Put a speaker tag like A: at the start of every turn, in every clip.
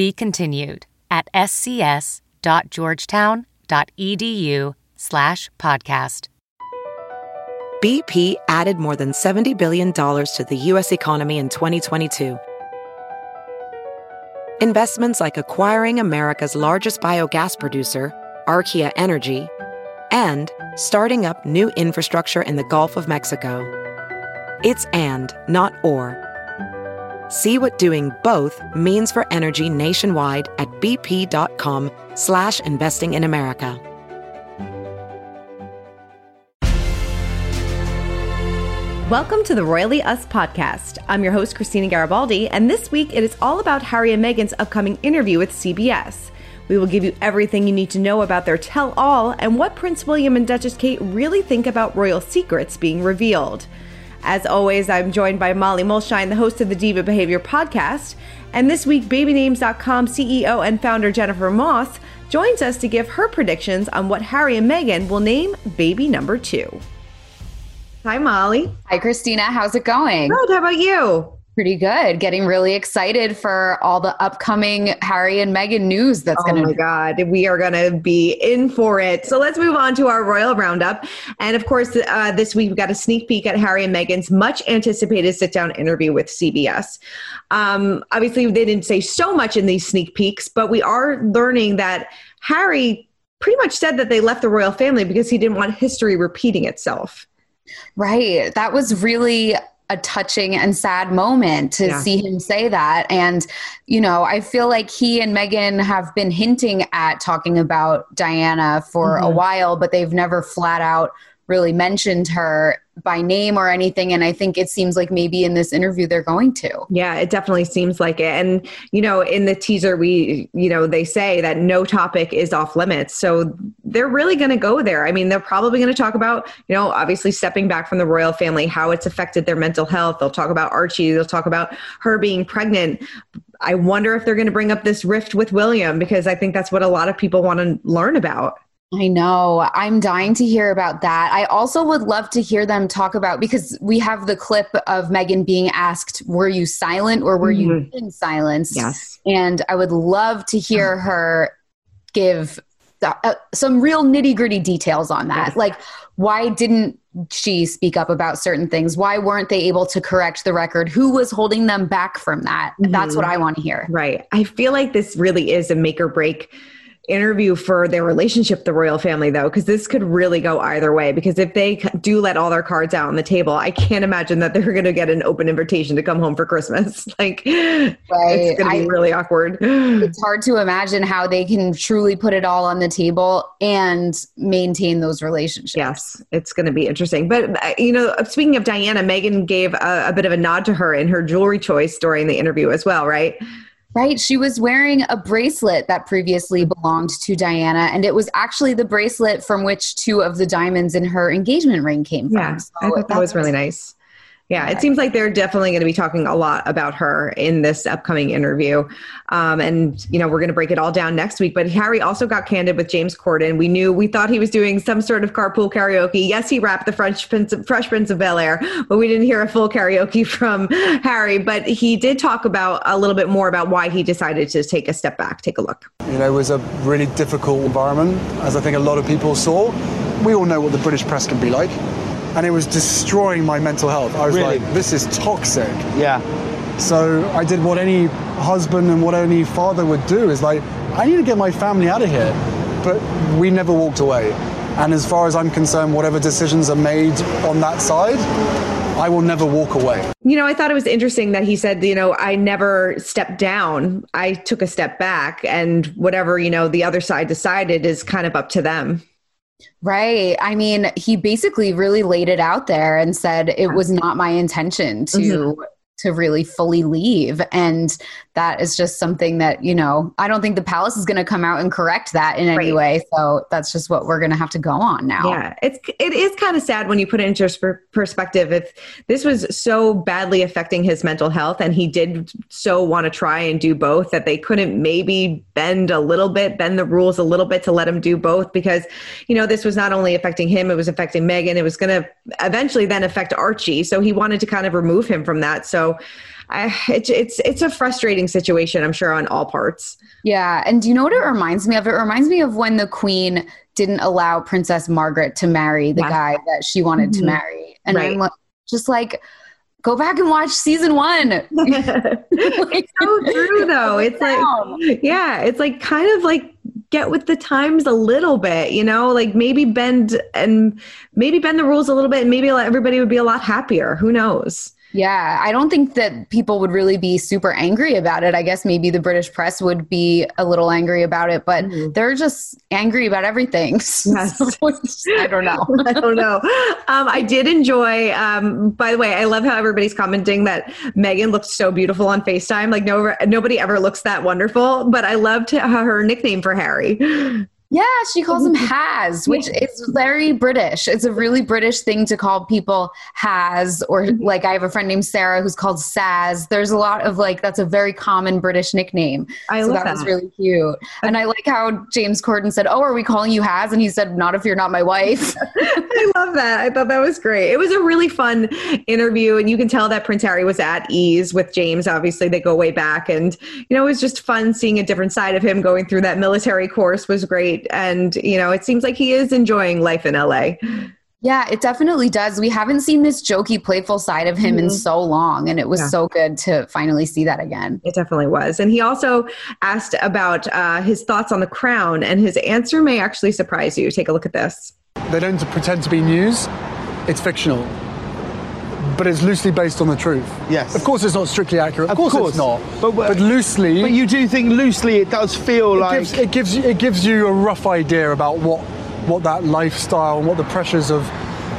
A: Be continued at scs.georgetown.edu slash podcast.
B: BP added more than $70 billion to the U.S. economy in 2022. Investments like acquiring America's largest biogas producer, Archaea Energy, and starting up new infrastructure in the Gulf of Mexico. It's and, not or. See what doing both means for energy nationwide at bp.com slash investing in America.
C: Welcome to the Royally Us podcast. I'm your host, Christina Garibaldi, and this week it is all about Harry and Meghan's upcoming interview with CBS. We will give you everything you need to know about their tell all and what Prince William and Duchess Kate really think about royal secrets being revealed. As always, I'm joined by Molly Mulshine, the host of the Diva Behavior podcast. And this week, BabyNames.com CEO and founder Jennifer Moss joins us to give her predictions on what Harry and Meghan will name baby number two. Hi, Molly.
D: Hi, Christina. How's it going?
C: Good. How about you?
D: Pretty good. Getting really excited for all the upcoming Harry and Meghan news that's
C: oh
D: going to.
C: Oh my God. We are going to be in for it. So let's move on to our Royal Roundup. And of course, uh, this week we've got a sneak peek at Harry and Meghan's much anticipated sit down interview with CBS. Um, obviously, they didn't say so much in these sneak peeks, but we are learning that Harry pretty much said that they left the royal family because he didn't want history repeating itself.
D: Right. That was really a touching and sad moment to yeah. see him say that. And, you know, I feel like he and Meghan have been hinting at talking about Diana for mm-hmm. a while, but they've never flat out really mentioned her by name or anything and i think it seems like maybe in this interview they're going to.
C: Yeah it definitely seems like it. And you know in the teaser we you know they say that no topic is off limits. So they're really going to go there. I mean they're probably going to talk about you know obviously stepping back from the royal family how it's affected their mental health. They'll talk about archie. They'll talk about her being pregnant. I wonder if they're going to bring up this rift with William because I think that's what a lot of people want to learn about.
D: I know. I'm dying to hear about that. I also would love to hear them talk about because we have the clip of Meghan being asked, Were you silent or were mm-hmm. you in silence?
C: Yes.
D: And I would love to hear her give uh, some real nitty gritty details on that. Yes. Like, why didn't she speak up about certain things? Why weren't they able to correct the record? Who was holding them back from that? Mm-hmm. That's what I want to hear.
C: Right. I feel like this really is a make or break interview for their relationship the royal family though because this could really go either way because if they do let all their cards out on the table i can't imagine that they're going to get an open invitation to come home for christmas. Like right. it's going to be I, really awkward.
D: It's hard to imagine how they can truly put it all on the table and maintain those relationships.
C: Yes it's going to be interesting. But uh, you know speaking of diana Meghan gave a, a bit of a nod to her in her jewelry choice during the interview as well right
D: Right. She was wearing a bracelet that previously belonged to Diana, and it was actually the bracelet from which two of the diamonds in her engagement ring came from.
C: Yeah, so I thought that was really nice. Yeah, it seems like they're definitely going to be talking a lot about her in this upcoming interview. Um, and, you know, we're going to break it all down next week. But Harry also got candid with James Corden. We knew, we thought he was doing some sort of carpool karaoke. Yes, he rapped the French Prince of, Fresh Prince of Bel Air, but we didn't hear a full karaoke from Harry. But he did talk about a little bit more about why he decided to take a step back. Take a look.
E: You know, it was a really difficult environment, as I think a lot of people saw. We all know what the British press can be like and it was destroying my mental health. I was really? like, this is toxic.
F: Yeah.
E: So I did what any husband and what any father would do is like, I need to get my family out of here. But we never walked away. And as far as I'm concerned, whatever decisions are made on that side, I will never walk away.
C: You know, I thought it was interesting that he said, you know, I never stepped down. I took a step back and whatever, you know, the other side decided is kind of up to them.
D: Right. I mean, he basically really laid it out there and said it was not my intention to mm-hmm. to really fully leave and that is just something that, you know, I don't think the palace is going to come out and correct that in any right. way. So that's just what we're going to have to go on now.
C: Yeah. It's, it is kind of sad when you put it into perspective. If this was so badly affecting his mental health and he did so want to try and do both that they couldn't maybe bend a little bit, bend the rules a little bit to let him do both because, you know, this was not only affecting him, it was affecting Meghan It was going to eventually then affect Archie. So he wanted to kind of remove him from that. So I, it's it's it's a frustrating situation, I'm sure, on all parts.
D: Yeah, and do you know what it reminds me of? It reminds me of when the Queen didn't allow Princess Margaret to marry the yeah. guy that she wanted mm-hmm. to marry, and right. I'm like, just like, go back and watch season one.
C: it's so true, though. It's like, yeah, it's like kind of like get with the times a little bit, you know, like maybe bend and maybe bend the rules a little bit, and maybe everybody would be a lot happier. Who knows?
D: Yeah, I don't think that people would really be super angry about it. I guess maybe the British press would be a little angry about it, but mm-hmm. they're just angry about everything. Yes. so I don't know.
C: I don't know. Um, I did enjoy, um, by the way, I love how everybody's commenting that Meghan looks so beautiful on FaceTime. Like, no, nobody ever looks that wonderful, but I loved her nickname for Harry.
D: Yeah, she calls him has, which is very British. It's a really British thing to call people has, or mm-hmm. like I have a friend named Sarah who's called Saz. There's a lot of like that's a very common British nickname. I so love that, that was really cute. And I like how James Corden said, "Oh, are we calling you has?" And he said, "Not if you're not my wife."
C: I love that. I thought that was great. It was a really fun interview, and you can tell that Prince Harry was at ease with James. Obviously, they go way back, and you know it was just fun seeing a different side of him going through that military course. Was great great. And, you know, it seems like he is enjoying life in LA.
D: Yeah, it definitely does. We haven't seen this jokey, playful side of him mm-hmm. in so long, and it was yeah. so good to finally see that again.
C: It definitely was. And he also asked about uh, his thoughts on the crown, and his answer may actually surprise you. Take a look at this.
E: They don't pretend to be news, it's fictional but it's loosely based on the truth.
F: Yes.
E: Of course, it's not strictly accurate. Of, course, course, it's not. But, but, loosely.
F: But you do think loosely it does feel
E: it
F: like
E: gives, it gives it gives you a rough idea about what what that lifestyle and what the pressures of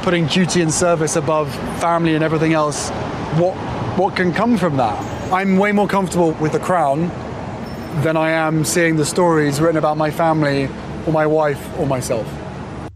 E: putting duty and service above family and everything else. What what can come from that? I'm way more comfortable with the crown than I am seeing the stories written about my family or my wife or myself.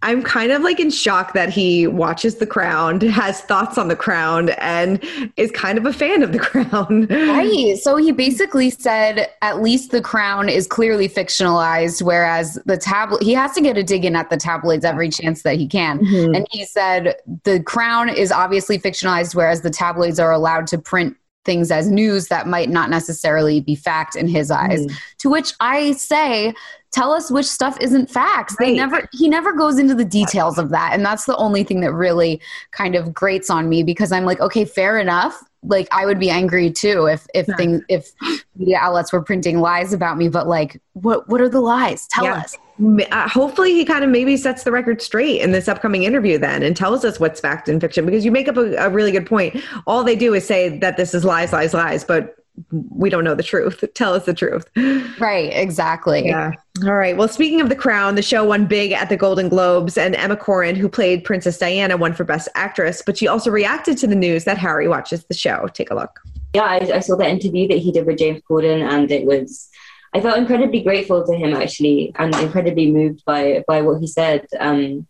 C: I'm kind of like in shock that he watches The Crown, has thoughts on The Crown, and is kind of a fan of The Crown.
D: Right. So he basically said at least The Crown is clearly fictionalized, whereas the tablet, he has to get a dig in at the tabloids every chance that he can. Mm-hmm. And he said The Crown is obviously fictionalized, whereas the tabloids are allowed to print things as news that might not necessarily be fact in his eyes. Mm. To which I say, tell us which stuff isn't facts. Right. They never he never goes into the details of that. And that's the only thing that really kind of grates on me because I'm like, okay, fair enough. Like I would be angry too if if yeah. things if media outlets were printing lies about me, but like what what are the lies? Tell yeah. us.
C: Uh, hopefully he kind of maybe sets the record straight in this upcoming interview then and tells us what's fact and fiction because you make up a, a really good point all they do is say that this is lies lies lies but we don't know the truth. Tell us the truth.
D: Right, exactly.
C: Yeah. All right. Well, speaking of The Crown, the show won big at the Golden Globes, and Emma Corrin, who played Princess Diana, won for Best Actress, but she also reacted to the news that Harry watches the show. Take a look.
G: Yeah, I, I saw that interview that he did with James Corden, and it was. I felt incredibly grateful to him actually, and incredibly moved by by what he said. Um,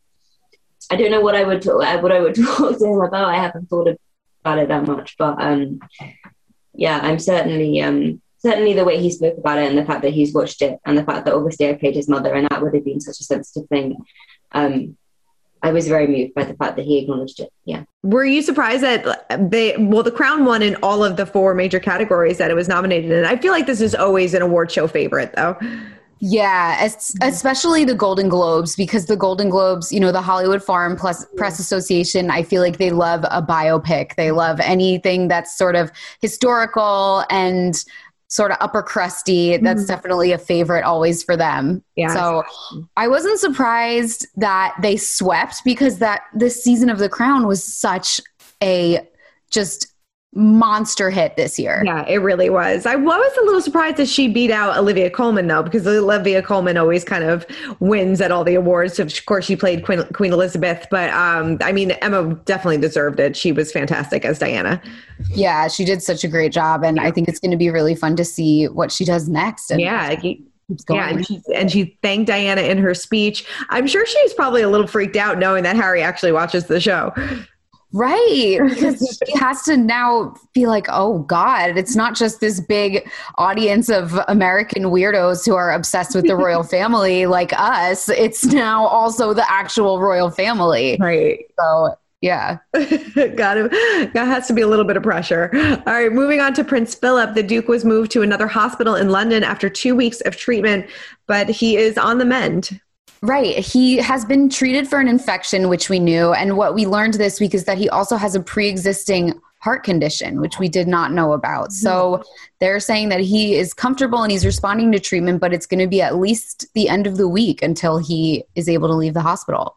G: I don't know what I would talk, what I would talk to him about. I haven't thought about it that much, but um, yeah, I'm certainly um, certainly the way he spoke about it and the fact that he's watched it and the fact that obviously I played his mother and that would have been such a sensitive thing. Um, I was very moved by the fact that he acknowledged it. Yeah.
C: Were you surprised that they, well, The Crown won in all of the four major categories that it was nominated in? I feel like this is always an award show favorite, though.
D: Yeah, especially the Golden Globes because the Golden Globes, you know, the Hollywood Foreign Press Association, I feel like they love a biopic. They love anything that's sort of historical and sort of upper crusty. That's mm-hmm. definitely a favorite always for them. Yeah. So I wasn't surprised that they swept because that this season of The Crown was such a just monster hit this year.
C: Yeah, it really was. I was a little surprised that she beat out Olivia Colman though, because Olivia Colman always kind of wins at all the awards. Of course, she played Queen, Queen Elizabeth, but um, I mean, Emma definitely deserved it. She was fantastic as Diana.
D: Yeah, she did such a great job, and I think it's going to be really fun to see what she does next. And
C: yeah. Yeah, and she, and she thanked Diana in her speech. I'm sure she's probably a little freaked out knowing that Harry actually watches the show.
D: Right. Because she has to now be like, oh God, it's not just this big audience of American weirdos who are obsessed with the royal family like us. It's now also the actual royal family.
C: Right.
D: So yeah.
C: Got it. That has to be a little bit of pressure. All right. Moving on to Prince Philip. The Duke was moved to another hospital in London after two weeks of treatment, but he is on the mend.
D: Right. He has been treated for an infection, which we knew. And what we learned this week is that he also has a pre existing heart condition, which we did not know about. So they're saying that he is comfortable and he's responding to treatment, but it's going to be at least the end of the week until he is able to leave the hospital.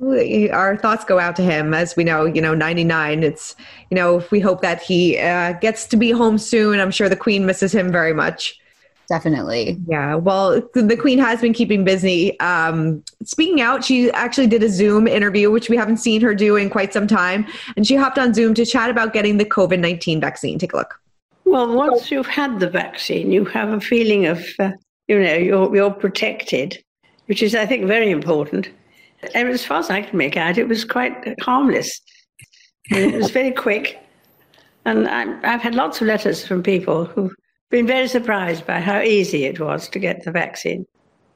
C: Our thoughts go out to him. As we know, you know, 99. It's, you know, we hope that he uh, gets to be home soon. I'm sure the Queen misses him very much.
D: Definitely.
C: Yeah. Well, the Queen has been keeping busy. Um, speaking out, she actually did a Zoom interview, which we haven't seen her do in quite some time. And she hopped on Zoom to chat about getting the COVID 19 vaccine. Take a look.
H: Well, once you've had the vaccine, you have a feeling of, uh, you know, you're, you're protected, which is, I think, very important. And as far as I can make out, it was quite harmless. And it was very quick. And I, I've had lots of letters from people who been very surprised by how easy it was to get the vaccine.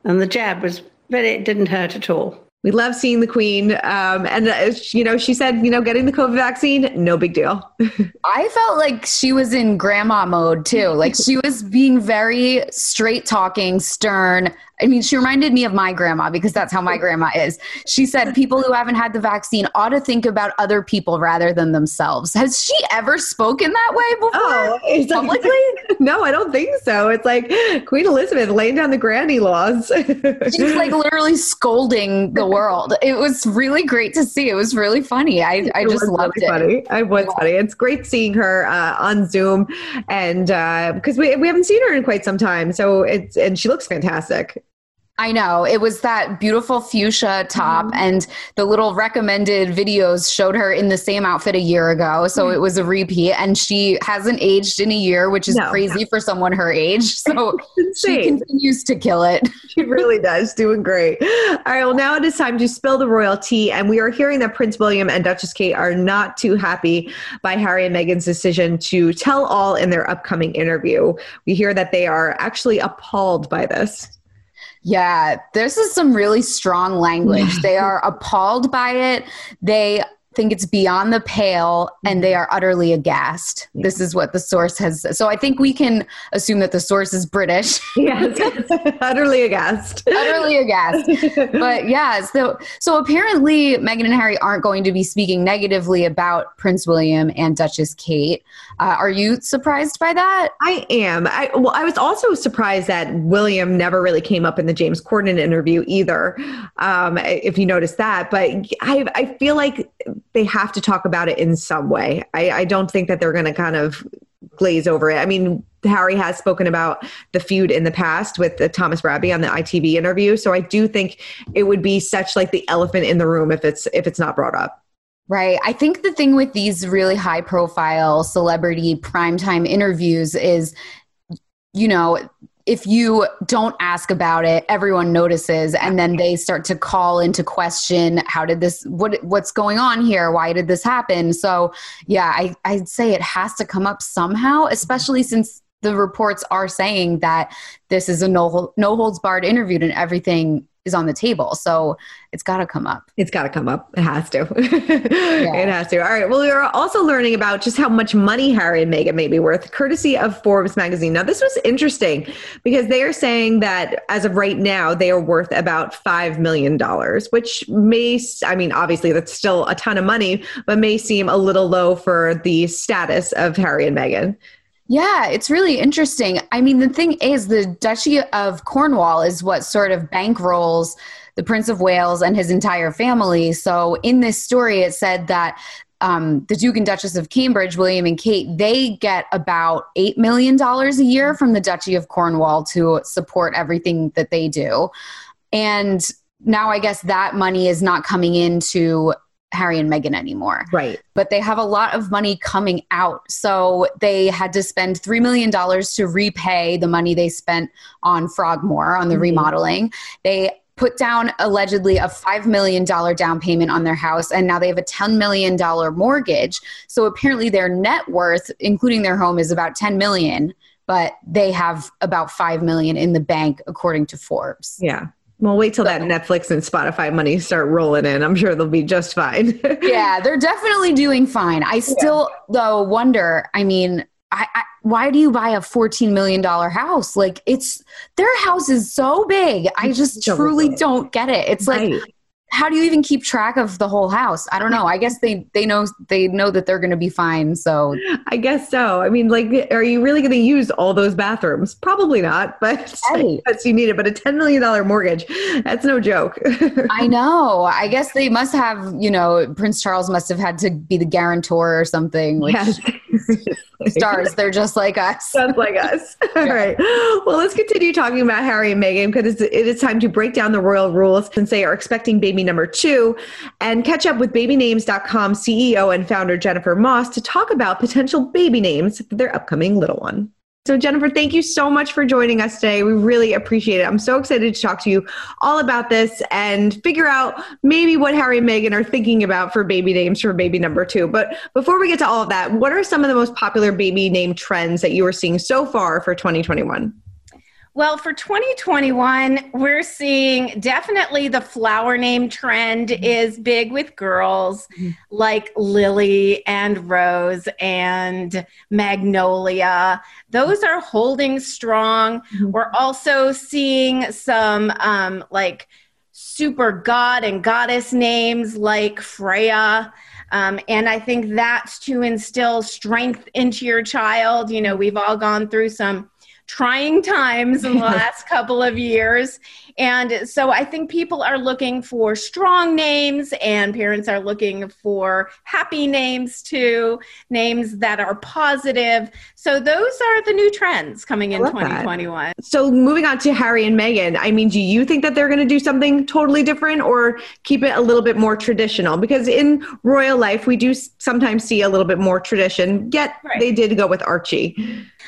H: And the jab was very, it didn't hurt at all.
C: We love seeing the queen. Um, and, uh, you know, she said, you know, getting the COVID vaccine, no big deal.
D: I felt like she was in grandma mode too. Like she was being very straight talking, stern. I mean, she reminded me of my grandma because that's how my grandma is. She said people who haven't had the vaccine ought to think about other people rather than themselves. Has she ever spoken that way before? Oh, publicly?
C: Like, no, I don't think so. It's like Queen Elizabeth laying down the granny laws.
D: She's like literally scolding the world. It was really great to see. It was really funny. I, I just loved
C: really
D: it.
C: Funny. I was yeah. funny. It's great seeing her uh, on Zoom and because uh, we, we haven't seen her in quite some time. So it's, and she looks fantastic.
D: I know. It was that beautiful fuchsia top, mm-hmm. and the little recommended videos showed her in the same outfit a year ago. So mm-hmm. it was a repeat, and she hasn't aged in a year, which is no. crazy for someone her age. So she continues to kill it.
C: She really does. Doing great. All right. Well, now it is time to spill the royal tea. And we are hearing that Prince William and Duchess Kate are not too happy by Harry and Meghan's decision to tell all in their upcoming interview. We hear that they are actually appalled by this.
D: Yeah, this is some really strong language. they are appalled by it. They think it's beyond the pale and they are utterly aghast. Yeah. This is what the source has. So I think we can assume that the source is British.
C: yes, utterly aghast.
D: utterly aghast. But yeah, so so apparently Meghan and Harry aren't going to be speaking negatively about Prince William and Duchess Kate. Uh, are you surprised by that?
C: I am. I well, I was also surprised that William never really came up in the James Corden interview either. Um, if you noticed that, but I I feel like they have to talk about it in some way. I, I don't think that they're going to kind of glaze over it. I mean, Harry has spoken about the feud in the past with Thomas Bradby on the ITV interview, so I do think it would be such like the elephant in the room if it's if it's not brought up.
D: Right. I think the thing with these really high profile celebrity primetime interviews is you know, if you don't ask about it everyone notices and then they start to call into question how did this what what's going on here? Why did this happen? So yeah i i'd say it has to come up somehow especially since the reports are saying that this is a no no holds barred interview and everything is on the table. So it's got to come up.
C: It's got to come up. It has to. yeah. It has to. All right. Well, we are also learning about just how much money Harry and Meghan may be worth, courtesy of Forbes magazine. Now, this was interesting because they are saying that as of right now, they are worth about $5 million, which may, I mean, obviously that's still a ton of money, but may seem a little low for the status of Harry and Meghan.
D: Yeah, it's really interesting. I mean, the thing is, the Duchy of Cornwall is what sort of bankrolls the Prince of Wales and his entire family. So, in this story, it said that um, the Duke and Duchess of Cambridge, William and Kate, they get about $8 million a year from the Duchy of Cornwall to support everything that they do. And now I guess that money is not coming into Harry and Meghan anymore.
C: Right.
D: But they have a lot of money coming out. So they had to spend $3 million to repay the money they spent on Frogmore, on the mm-hmm. remodeling. They put down allegedly a $5 million down payment on their house and now they have a $10 million mortgage so apparently their net worth including their home is about 10 million, but they have about 5 million in the bank according to forbes
C: yeah well, wait till that Netflix and Spotify money start rolling in. I'm sure they'll be just fine.
D: yeah, they're definitely doing fine. I still, yeah. though, wonder. I mean, I, I, why do you buy a $14 million house? Like it's their house is so big. I just truly don't get it. It's right. like how do you even keep track of the whole house? I don't know. I guess they they know they know that they're going to be fine. So
C: I guess so. I mean, like, are you really going to use all those bathrooms? Probably not. But right. yes, you need it. But a ten million dollar mortgage, that's no joke.
D: I know. I guess they must have. You know, Prince Charles must have had to be the guarantor or something. Which yes. stars, they're just like us.
C: Just like us. All yeah. right. Well, let's continue talking about Harry and Meghan because it is time to break down the royal rules since they are expecting baby number two, and catch up with babynames.com CEO and founder Jennifer Moss to talk about potential baby names for their upcoming little one. So, Jennifer, thank you so much for joining us today. We really appreciate it. I'm so excited to talk to you all about this and figure out maybe what Harry and Meghan are thinking about for baby names for baby number two. But before we get to all of that, what are some of the most popular baby name trends that you are seeing so far for 2021?
I: Well, for 2021, we're seeing definitely the flower name trend mm-hmm. is big with girls mm-hmm. like Lily and Rose and Magnolia. Those are holding strong. Mm-hmm. We're also seeing some um, like super god and goddess names like Freya. Um, and I think that's to instill strength into your child. You know, we've all gone through some trying times in the last couple of years. And so I think people are looking for strong names, and parents are looking for happy names too, names that are positive. So those are the new trends coming in 2021.
C: That. So moving on to Harry and Meghan, I mean, do you think that they're going to do something totally different or keep it a little bit more traditional? Because in royal life, we do sometimes see a little bit more tradition, yet right. they did go with Archie.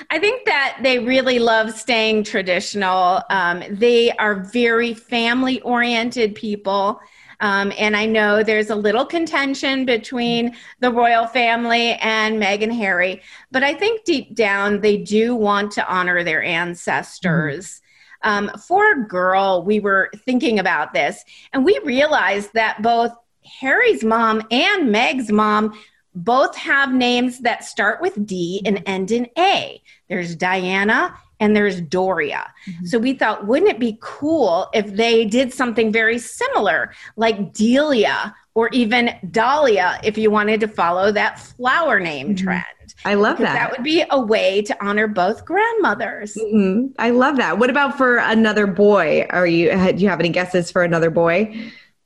I: I think that they really love staying traditional. Um, they are very family oriented people. Um, and I know there's a little contention between the royal family and Meghan and Harry, but I think deep down they do want to honor their ancestors. Mm-hmm. Um, for a girl, we were thinking about this, and we realized that both Harry's mom and Meg's mom both have names that start with D and end in A. There's Diana and there's Doria. Mm-hmm. So we thought, wouldn't it be cool if they did something very similar, like Delia or even Dahlia, if you wanted to follow that flower name mm-hmm. trend?
C: I love that.
I: That would be a way to honor both grandmothers.
C: Mm-hmm. I love that. What about for another boy? Are you? Do you have any guesses for another boy?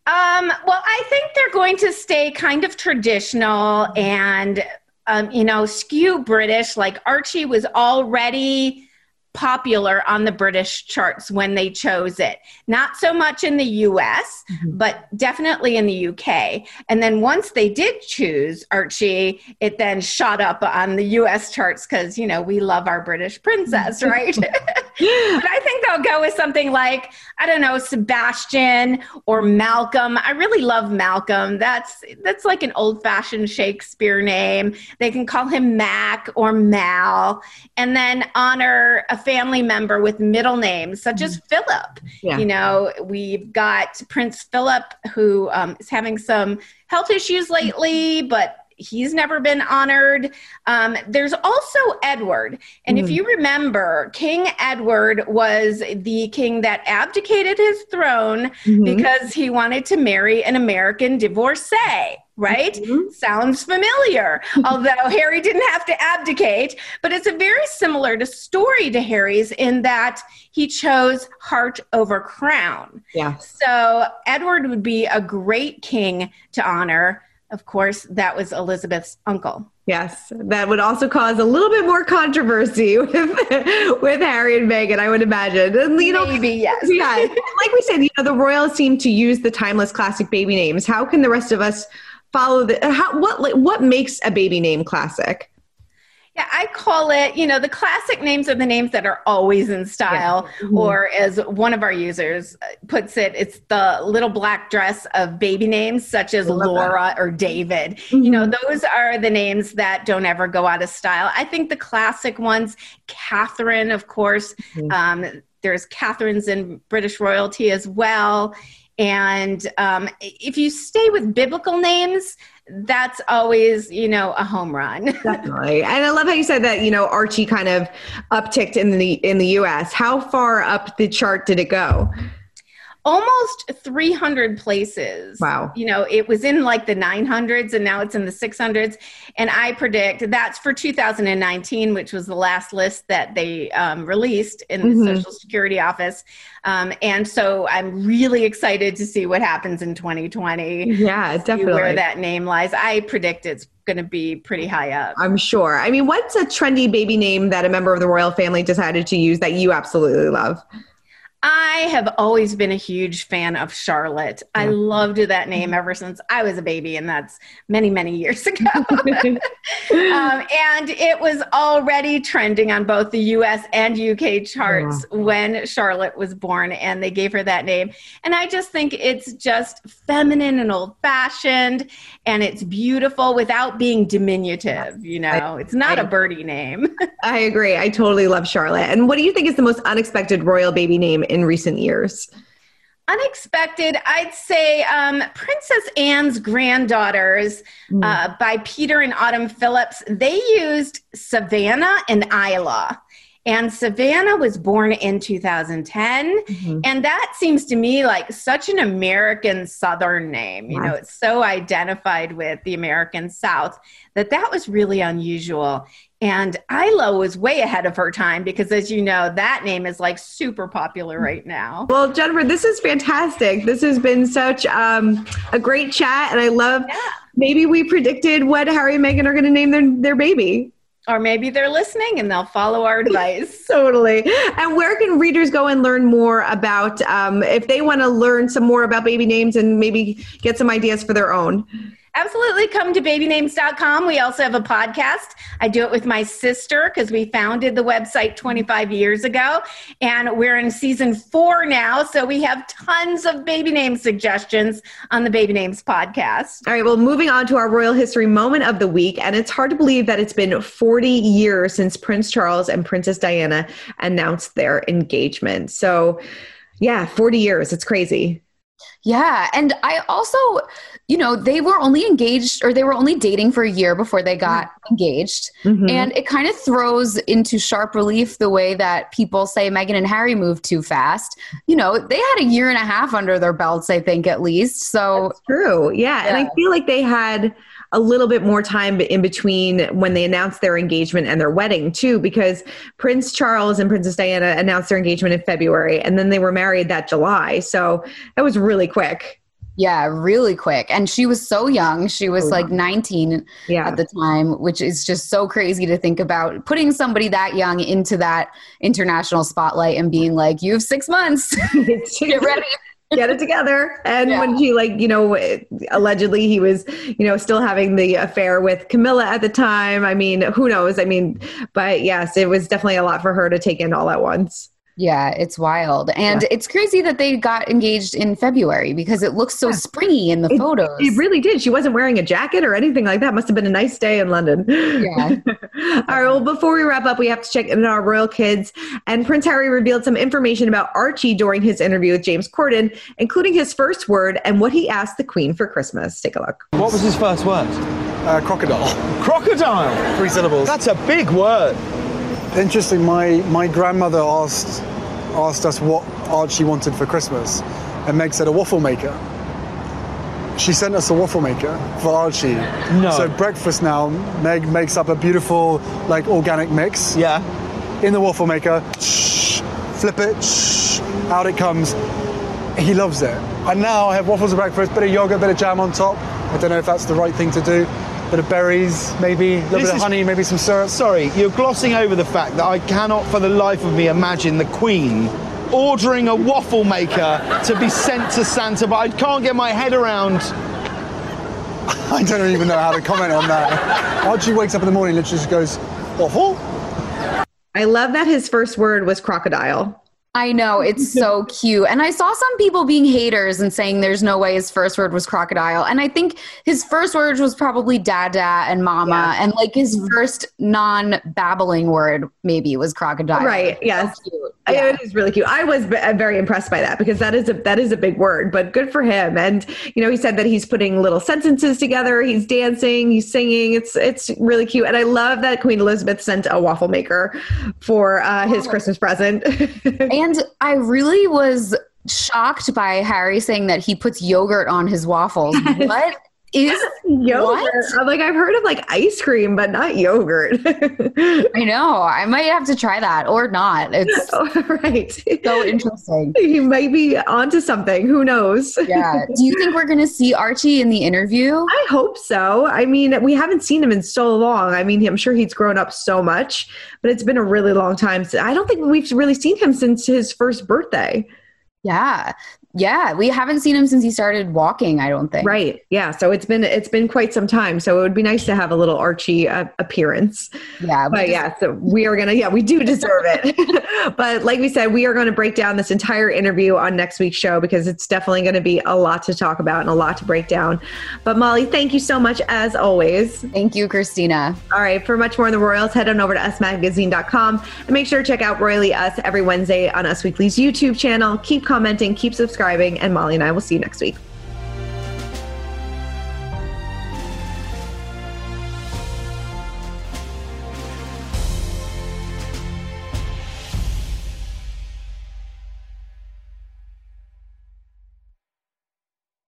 I: Um, well, I think they're going to stay kind of traditional and, um, you know, skew British. Like Archie was already popular on the British charts when they chose it. Not so much in the US, mm-hmm. but definitely in the UK. And then once they did choose Archie, it then shot up on the US charts because, you know, we love our British princess, right? but I think they'll go with something like, I don't know, Sebastian or Malcolm. I really love Malcolm. That's that's like an old-fashioned Shakespeare name. They can call him Mac or Mal and then honor a family member with middle names, such as mm-hmm. Philip. Yeah. You know, we've got Prince Philip, who um, is having some health issues lately, but he's never been honored. Um, there's also Edward. And mm. if you remember, King Edward was the king that abdicated his throne mm-hmm. because he wanted to marry an American divorcee right? Mm-hmm. Sounds familiar. Although Harry didn't have to abdicate, but it's a very similar to story to Harry's in that he chose heart over crown.
C: Yeah.
I: So Edward would be a great king to honor. Of course, that was Elizabeth's uncle.
C: Yes, that would also cause a little bit more controversy with with Harry and Meghan, I would imagine. And, you know,
I: Maybe, yes.
C: yeah, like we said, you know, the royals seem to use the timeless classic baby names. How can the rest of us follow the? How, what like, what makes a baby name classic?
I: Yeah, I call it, you know, the classic names are the names that are always in style, yeah. mm-hmm. or as one of our users puts it, it's the little black dress of baby names such as Laura that. or David. Mm-hmm. You know, mm-hmm. those are the names that don't ever go out of style. I think the classic ones, Catherine, of course, mm-hmm. um, there's Catherines in British royalty as well. And um, if you stay with biblical names, that's always, you know, a home run.
C: Definitely. And I love how you said that, you know, Archie kind of upticked in the in the US. How far up the chart did it go?
I: Almost 300 places.
C: Wow.
I: You know, it was in like the 900s and now it's in the 600s. And I predict that's for 2019, which was the last list that they um, released in the mm-hmm. Social Security Office. Um, and so I'm really excited to see what happens in 2020.
C: Yeah, definitely.
I: Where that name lies. I predict it's going to be pretty high up.
C: I'm sure. I mean, what's a trendy baby name that a member of the royal family decided to use that you absolutely love?
I: I have always been a huge fan of Charlotte. Yeah. I loved that name ever since I was a baby, and that's many, many years ago. um, and it was already trending on both the US and UK charts yeah. when Charlotte was born, and they gave her that name. And I just think it's just feminine and old fashioned, and it's beautiful without being diminutive. You know, I, it's not I, a birdie name.
C: I agree. I totally love Charlotte. And what do you think is the most unexpected royal baby name in recent years?
I: Unexpected, I'd say um, Princess Anne's granddaughters mm. uh, by Peter and Autumn Phillips. They used Savannah and Isla. And Savannah was born in 2010. Mm-hmm. And that seems to me like such an American Southern name. You know, it's so identified with the American South that that was really unusual. And Isla was way ahead of her time because, as you know, that name is like super popular right now.
C: Well, Jennifer, this is fantastic. This has been such um, a great chat. And I love yeah. maybe we predicted what Harry and Meghan are going to name their, their baby.
I: Or maybe they're listening and they'll follow our advice.
C: totally. And where can readers go and learn more about um, if they want to learn some more about baby names and maybe get some ideas for their own?
I: Absolutely come to babynames.com. We also have a podcast. I do it with my sister because we founded the website 25 years ago. And we're in season four now. So we have tons of baby name suggestions on the Baby Names podcast.
C: All right. Well, moving on to our royal history moment of the week. And it's hard to believe that it's been 40 years since Prince Charles and Princess Diana announced their engagement. So, yeah, 40 years. It's crazy.
D: Yeah. And I also, you know, they were only engaged or they were only dating for a year before they got mm-hmm. engaged. Mm-hmm. And it kind of throws into sharp relief the way that people say Meghan and Harry moved too fast. You know, they had a year and a half under their belts, I think, at least. So
C: That's true. Yeah. yeah. And I feel like they had a little bit more time in between when they announced their engagement and their wedding too because prince charles and princess diana announced their engagement in february and then they were married that july so that was really quick
D: yeah, really quick. And she was so young. She was oh, like 19 yeah. at the time, which is just so crazy to think about putting somebody that young into that international spotlight and being like, you have six months. Get ready
C: get it together. And yeah. when he like, you know, allegedly he was, you know, still having the affair with Camilla at the time. I mean, who knows? I mean, but yes, it was definitely a lot for her to take in all at once.
D: Yeah, it's wild. And yeah. it's crazy that they got engaged in February because it looks so yeah. springy in the
C: it,
D: photos.
C: It really did. She wasn't wearing a jacket or anything like that. Must have been a nice day in London. Yeah. All right. Well, before we wrap up, we have to check in on our royal kids. And Prince Harry revealed some information about Archie during his interview with James Corden, including his first word and what he asked the Queen for Christmas. Take a look.
F: What was his first word?
E: Uh, crocodile.
F: Crocodile?
E: Three syllables.
F: That's a big word.
E: Interesting. My my grandmother asked asked us what Archie wanted for Christmas, and Meg said a waffle maker. She sent us a waffle maker for Archie.
F: No.
E: So breakfast now, Meg makes up a beautiful like organic mix.
F: Yeah.
E: In the waffle maker, shh, flip it, shh, out it comes. He loves it. And now I have waffles for breakfast, bit of yogurt, bit of jam on top I don't know if that's the right thing to do. Bit of berries, maybe a little
F: This
E: bit of honey, maybe some syrup.
F: Sorry, you're glossing over the fact that I cannot for the life of me imagine the Queen ordering a waffle maker to be sent to Santa, but I can't get my head around.
E: I don't even know how to comment on that. Archie wakes up in the morning and literally just goes, waffle?
C: I love that his first word was crocodile.
D: I know it's so cute. And I saw some people being haters and saying there's no way his first word was crocodile. And I think his first word was probably dada and mama.
C: Yeah.
D: And like his first non babbling word maybe was crocodile.
C: Right, yes.
D: So. Yeah.
C: It is really cute. I was v- very impressed by that because that is a that is a big word, but good for him. And you know, he said that he's putting little sentences together. He's dancing. He's singing. It's it's really cute. And I love that Queen Elizabeth sent a waffle maker for uh, his Christmas present.
D: And I really was shocked by Harry saying that he puts yogurt on his waffles. what is
C: yogurt.
D: What?
C: I'm like I've heard of like ice cream, but not yogurt.
D: I know. I might have to try that or not. It's
C: right.
D: so interesting.
C: He might be onto something. Who knows?
D: Yeah. Do you think we're going to see Archie in the interview?
C: I hope so. I mean, we haven't seen him in so long. I mean, I'm sure he's grown up so much, but it's been a really long time. I don't think we've really seen him since his first birthday.
D: Yeah. Yeah. We haven't seen him since he started walking, I don't think.
C: Right. Yeah. So it's been it's been quite some time. So it would be nice to have a little Archie uh, appearance.
D: Yeah.
C: But yeah, so we are gonna yeah we do deserve it. but like we said, we are going to break down this entire interview on next week's show because it's definitely going to be a lot to talk about and a lot to break down. But Molly, thank you so much as always.
D: Thank you, Christina.
C: All right, for much more on the Royals, head on over to usmagazine.com and make sure to check out Royally Us every Wednesday on Us Weekly's YouTube channel. Keep commenting, keep subscribing, and Molly and I will see you next week.